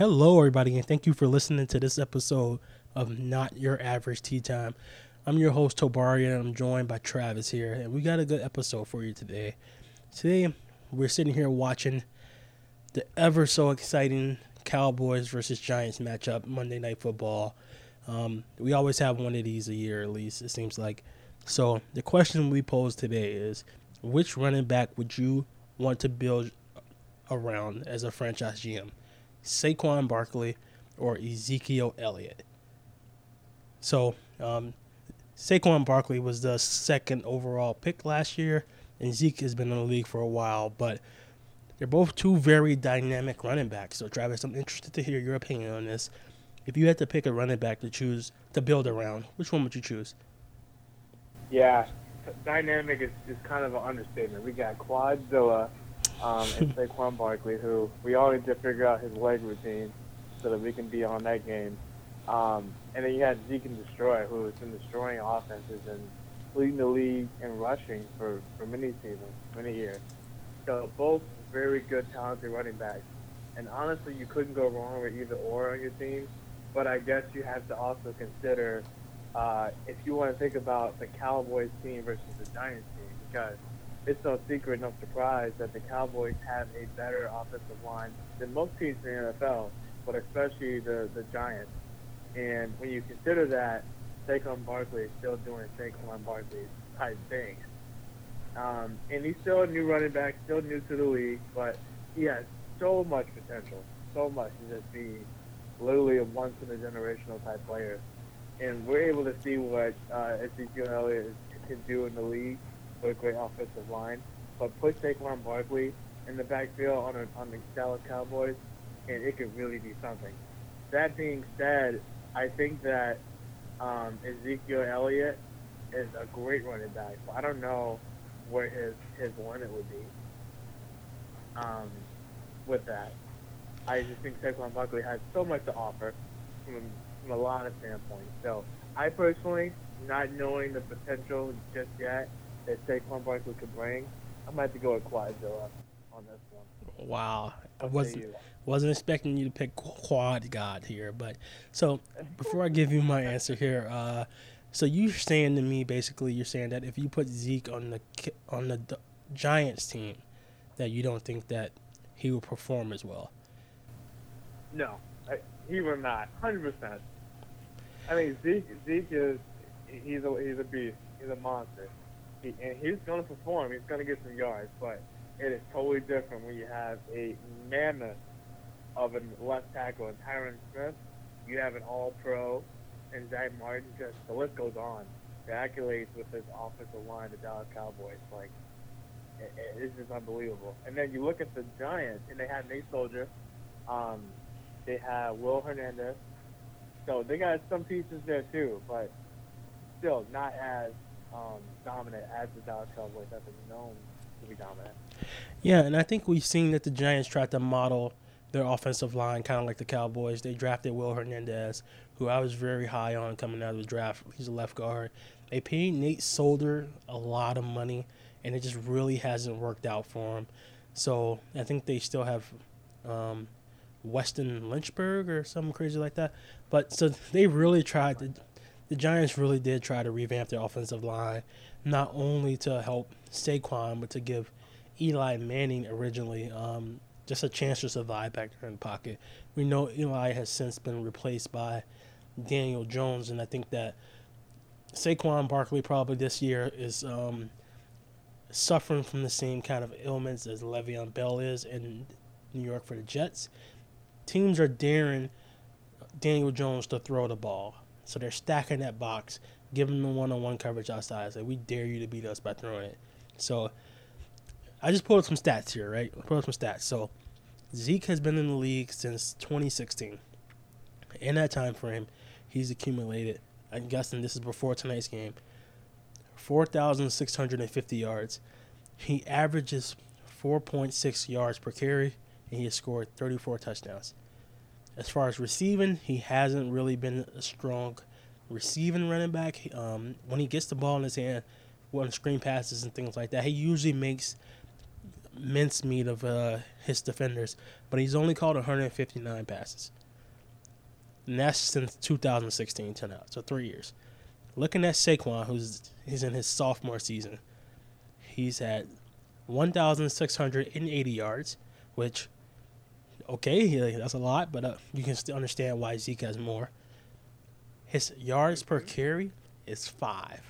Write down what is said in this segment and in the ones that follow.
Hello, everybody, and thank you for listening to this episode of Not Your Average Tea Time. I'm your host, Tobari, and I'm joined by Travis here, and we got a good episode for you today. Today, we're sitting here watching the ever so exciting Cowboys versus Giants matchup, Monday Night Football. Um, we always have one of these a year, at least, it seems like. So, the question we pose today is which running back would you want to build around as a franchise GM? Saquon Barkley or Ezekiel Elliott. So, um, Saquon Barkley was the second overall pick last year, and Zeke has been in the league for a while, but they're both two very dynamic running backs. So, Travis, I'm interested to hear your opinion on this. If you had to pick a running back to choose to build around, which one would you choose? Yeah, dynamic is, is kind of an understatement. We got Quadzilla um, and Saquon Barkley, who we all need to figure out his leg routine so that we can be on that game. Um, and then you had Zeke and Destroy, who has been destroying offenses and leading the league in rushing for, for many seasons, many years. So both very good, talented running backs. And honestly, you couldn't go wrong with either or on your team. But I guess you have to also consider uh, if you want to think about the Cowboys team versus the Giants team, because it's no secret, no surprise that the Cowboys have a better offensive line than most teams in the NFL, but especially the, the Giants. And when you consider that, Saquon Barkley is still doing Saquon Barkley type things. Um, and he's still a new running back, still new to the league, but he has so much potential, so much to just be literally a once in a generational type player. And we're able to see what uh, Ezekiel Elliott can do in the league with a great offensive line. But put Saquon Barkley in the backfield on, a, on the Dallas Cowboys, and it could really be something. That being said, I think that um, Ezekiel Elliott is a great running back. I don't know where his his limit would be. Um, with that, I just think Saquon Barkley has so much to offer from, from a lot of standpoints. So I personally, not knowing the potential just yet, that Saquon Barkley could bring, I might have to go with Quadzilla on this one. Wow, I wasn't wasn't expecting you to pick Quad God here, but so before I give you my answer here, uh, so you're saying to me basically you're saying that if you put Zeke on the on the Giants team, that you don't think that he will perform as well. No, I, he will not. Hundred percent. I mean Zeke Zeke is he's a he's a beast. He's a monster and he's going to perform. He's going to get some yards, but it is totally different when you have a mammoth of a left tackle in Tyron Smith. You have an All-Pro and Zack Martin. Just the list goes on. The accolades with this offensive line, the Dallas Cowboys, like it, it's just unbelievable. And then you look at the Giants, and they have Nate Solder. Um, they have Will Hernandez. So they got some pieces there too, but still not as um, dominant as the Dallas Cowboys have been known to be dominant. Yeah, and I think we've seen that the Giants tried to model their offensive line kind of like the Cowboys. They drafted Will Hernandez, who I was very high on coming out of the draft. He's a left guard. They paid Nate Solder a lot of money, and it just really hasn't worked out for him. So I think they still have um, Weston Richburg or something crazy like that. But so they really tried to the Giants really did try to revamp their offensive line, not only to help Saquon, but to give Eli Manning originally um, just a chance to survive back there in the pocket. We know Eli has since been replaced by Daniel Jones, and I think that Saquon Barkley probably this year is um, suffering from the same kind of ailments as Le'Veon Bell is in New York for the Jets. Teams are daring Daniel Jones to throw the ball. So they're stacking that box, giving them one-on-one coverage outside. Say, we dare you to beat us by throwing it. So I just pulled up some stats here, right? I pulled up some stats. So Zeke has been in the league since 2016. In that time frame, he's accumulated. I'm guessing this is before tonight's game. 4,650 yards. He averages 4.6 yards per carry, and he has scored 34 touchdowns. As far as receiving, he hasn't really been a strong receiving running back. Um, when he gets the ball in his hand, on screen passes and things like that, he usually makes mincemeat of uh, his defenders, but he's only caught 159 passes. And that's since 2016 to now, so three years. Looking at Saquon, who's he's in his sophomore season, he's had 1,680 yards, which, okay, that's a lot, but uh, you can still understand why Zeke has more. His yards per carry is five.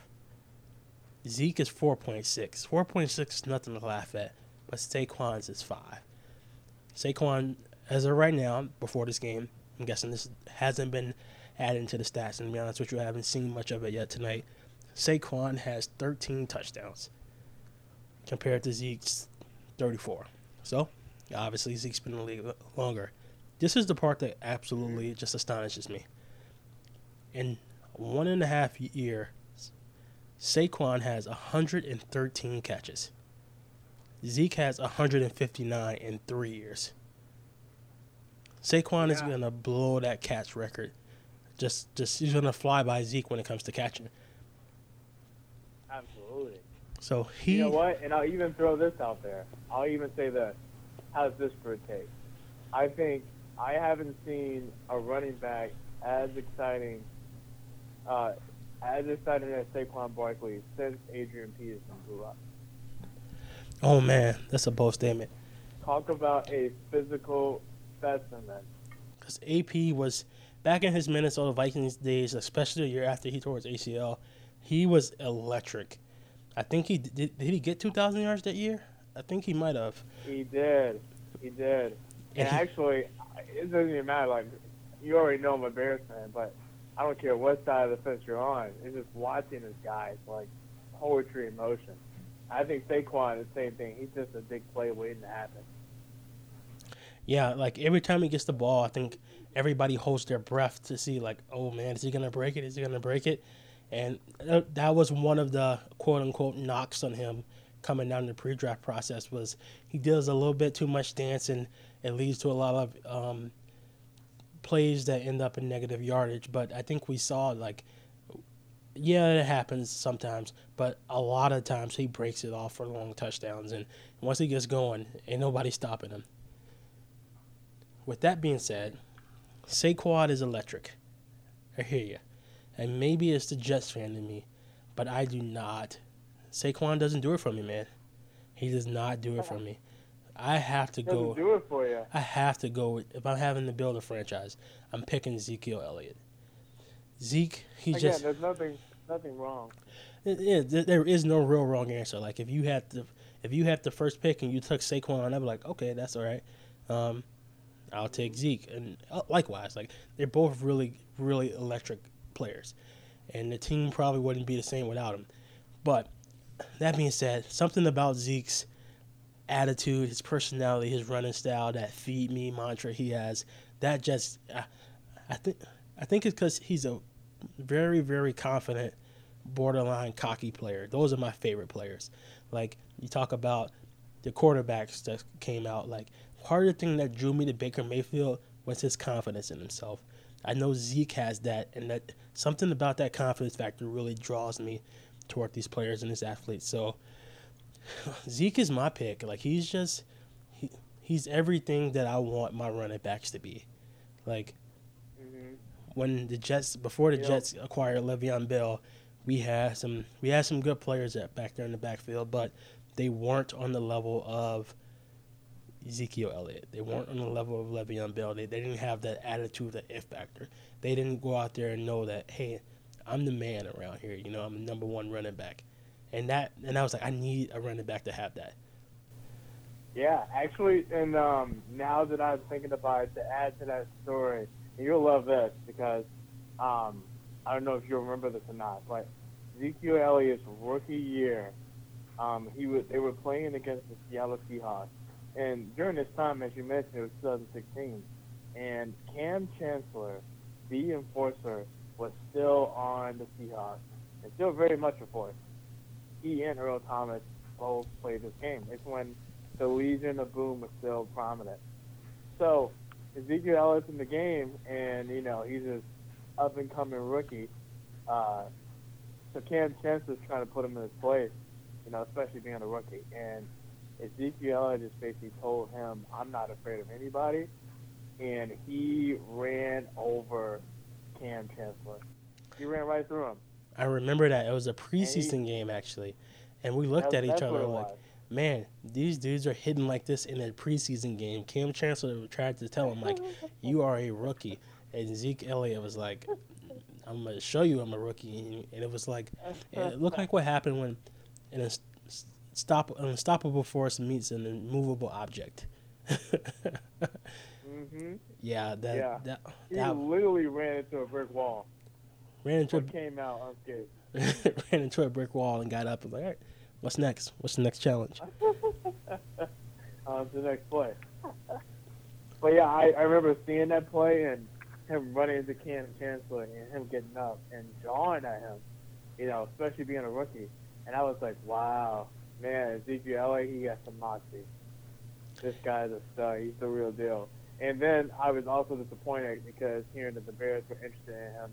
Zeke is 4.6. 4.6 is nothing to laugh at, but Saquon's is five. Saquon, as of right now, before this game, I'm guessing this hasn't been added into the stats, and to be honest with you, I haven't seen much of it yet tonight. Saquon has 13 touchdowns compared to Zeke's 34. So, obviously, Zeke's been in the league longer. This is the part that absolutely just astonishes me. In one and a half year, Saquon has 113 catches. Zeke has 159 in three years. Saquon yeah. is gonna blow that catch record. Just, just he's gonna fly by Zeke when it comes to catching. Absolutely. So he. You know what? And I'll even throw this out there. I'll even say this. How's this for a take? I think I haven't seen a running back as exciting, uh, as exciting as Saquon Barkley since Adrian Peterson blew up. Oh man, that's a bold statement. Talk about a physical specimen. Because AP was back in his Minnesota Vikings days, especially the year after he tore his ACL, he was electric. I think he did. Did he get two thousand yards that year? I think he might have. He did. He did. And, and he, actually, it doesn't even matter. Like you already know I'm a Bears fan, but I don't care what side of the fence you're on. It's just watching this guy. It's like poetry in motion. I think Saquon is the same thing. He's just a big play waiting to happen. Yeah, like every time he gets the ball, I think everybody holds their breath to see, like, oh man, is he gonna break it? Is he gonna break it? And that was one of the quote unquote knocks on him coming down the pre-draft process was he does a little bit too much dancing. It leads to a lot of um, plays that end up in negative yardage. But I think we saw like, yeah, it happens sometimes, but a lot of times he breaks it off for long touchdowns. And once he gets going, ain't nobody stopping him. With that being said, Saquon is electric. I hear you. And maybe it's the Jets fan in me, but I do not. Saquon doesn't do it for me, man. He does not do it for me. I have to go. Do it for you. I have to go. If I'm having to build a franchise, I'm picking Ezekiel Elliott. Zeke, he Again, just. there's nothing, nothing wrong. Yeah, there is no real wrong answer. Like if you had the, if you had the first pick and you took Saquon, I'd be like, okay, that's all right. Um, I'll take Zeke, and uh, likewise, like they're both really, really electric players, and the team probably wouldn't be the same without him. But that being said, something about Zeke's attitude, his personality, his running style, that "feed me" mantra he has, that just, I, I think, I think it's because he's a very, very confident, borderline cocky player. Those are my favorite players. Like you talk about the quarterbacks that came out, like part of the thing that drew me to Baker Mayfield was his confidence in himself. I know Zeke has that, and that something about that confidence factor really draws me toward these players and these athletes. So Zeke is my pick. Like he's just he, he's everything that I want my running backs to be. Like mm-hmm. when the Jets before the yep. Jets acquired Le'Veon Bell, we had some we had some good players at back there in the backfield, but they weren't on the level of Ezekiel Elliott. They weren't on the level of Le'Veon Bell. They, they didn't have that attitude, that if factor. They didn't go out there and know that, hey, I'm the man around here. You know, I'm the number one running back. And that, and I was like, I need a running back to have that. Yeah, actually, and um, now that I'm thinking about it, to add to that story, you'll love this because um, I don't know if you remember this or not, but Ezekiel Elliott's rookie year, um, he was they were playing against the Seattle Seahawks, and during this time, as you mentioned, it was 2016, and Kam Chancellor, the enforcer, was still on the Seahawks, and still very much a force. He and Earl Thomas both played this game. It's when the Legion of Boom was still prominent. So Ezekiel Elliott in the game, and you know he's an up and coming rookie. Uh, so Kam Chancellor's trying to put him in his place, you know, especially being a rookie. And Ezekiel Elliott just basically told him, "I'm not afraid of anybody," and he ran Kam Chancellor. He ran right through him. I remember that it was a preseason game actually, and we looked at each other like, man, these dudes are hitting like this in a preseason game. Kam Chancellor tried to tell him like, you are a rookie, and Zeke Elliott was like, I'm gonna show you I'm a rookie, and it was like, it looked like what happened when an ins- stop an unstoppable force meets an immovable object. Hmm yeah, that Yeah. that He literally ran into a brick wall. ran into But came out unscathed. ran into a brick wall and got up and was like, all right, what's next? What's the next challenge? to the next play. but yeah, I, I remember seeing that play and him running into Kam Chancellor and him getting up and jawing at him, you know, especially being a rookie. And I was like, wow, man, Ezekiel Elliott, he got some moxie. This guy's a star. He's the real deal. And then I was also disappointed because hearing that the Bears were interested in him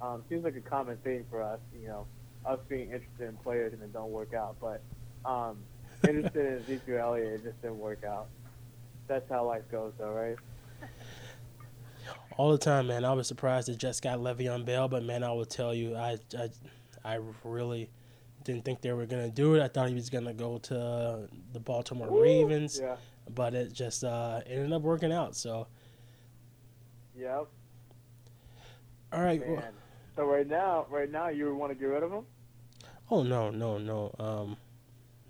um, seems like a common thing for us, you know, us being interested in players and it don't work out. But um, interested in Ezekiel Elliott, it just didn't work out. That's how life goes, though, right? All the time, man. I was surprised that Jets got Le'Veon Bell, but man, I will tell you, I, I, I really didn't think they were gonna do it. I thought he was gonna go to the Baltimore Ravens, Yeah. But it just uh, ended up working out. So, Yep. all right. well- So right now, right now, you want to get rid of him? Oh no, no, no. Um,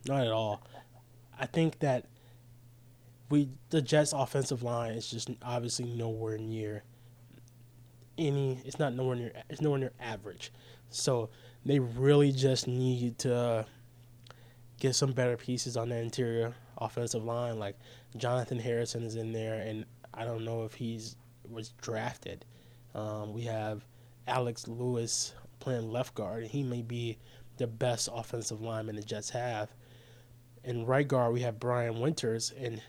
not at all. I think that we the Jets' offensive line is just obviously nowhere near any. It's not nowhere near. It's nowhere near average. So they really just need to get some better pieces on the interior offensive line. Like Jonathan Harrison is in there, and I don't know if he's was drafted. Um, we have Alex Lewis playing left guard, and he may be the best offensive lineman the Jets have. In right guard, we have Brian Winters, and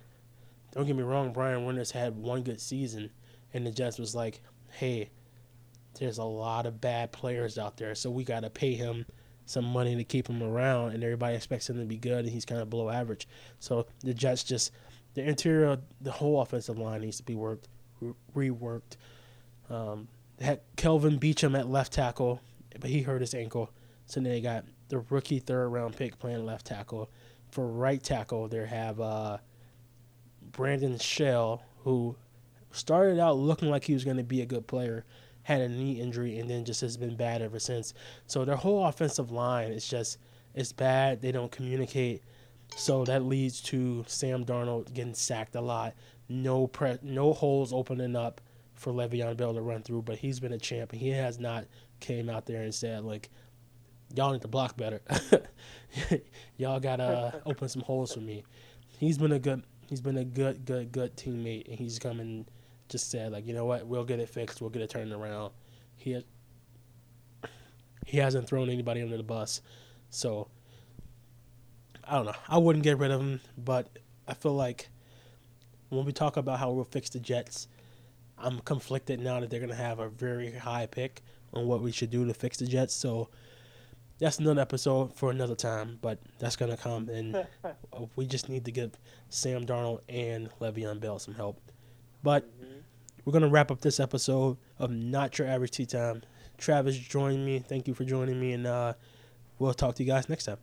don't get me wrong, Brian Winters had one good season, and the Jets was like, "Hey, there's a lot of bad players out there, so we got to pay him some money to keep him around, and everybody expects him to be good, and he's kind of below average. So the Jets just the interior, the whole offensive line needs to be worked, re- reworked. Um, they had Kelvin Beachum at left tackle, but he hurt his ankle. So then they got the rookie third round pick playing left tackle. For right tackle, they have uh, Brandon Shell, who started out looking like he was going to be a good player, had a knee injury, and then just has been bad ever since. So their whole offensive line is just it's bad. They don't communicate. So that leads to Sam Darnold getting sacked a lot. No pre- no holes opening up for Le'Veon Bell to run through, but he's been a champ. He has not came out there and said like, "Y'all need to block better. Y'all gotta open some holes for me." He's been a good he's been a good good good teammate, and he's come and just said like, "You know what? We'll get it fixed. We'll get it turned around." He has, he hasn't thrown anybody under the bus, so I don't know. I wouldn't get rid of him, but I feel like when we talk about how we'll fix the Jets, I'm conflicted now that they're gonna have a very high pick on what we should do to fix the Jets. So that's another episode for another time, but that's gonna come, and we just need to give Sam Darnold and Le'Veon Bell some help. But we're gonna wrap up this episode of Not Your Average Tea Time. Travis joined me. Thank you for joining me, and uh, we'll talk to you guys next time.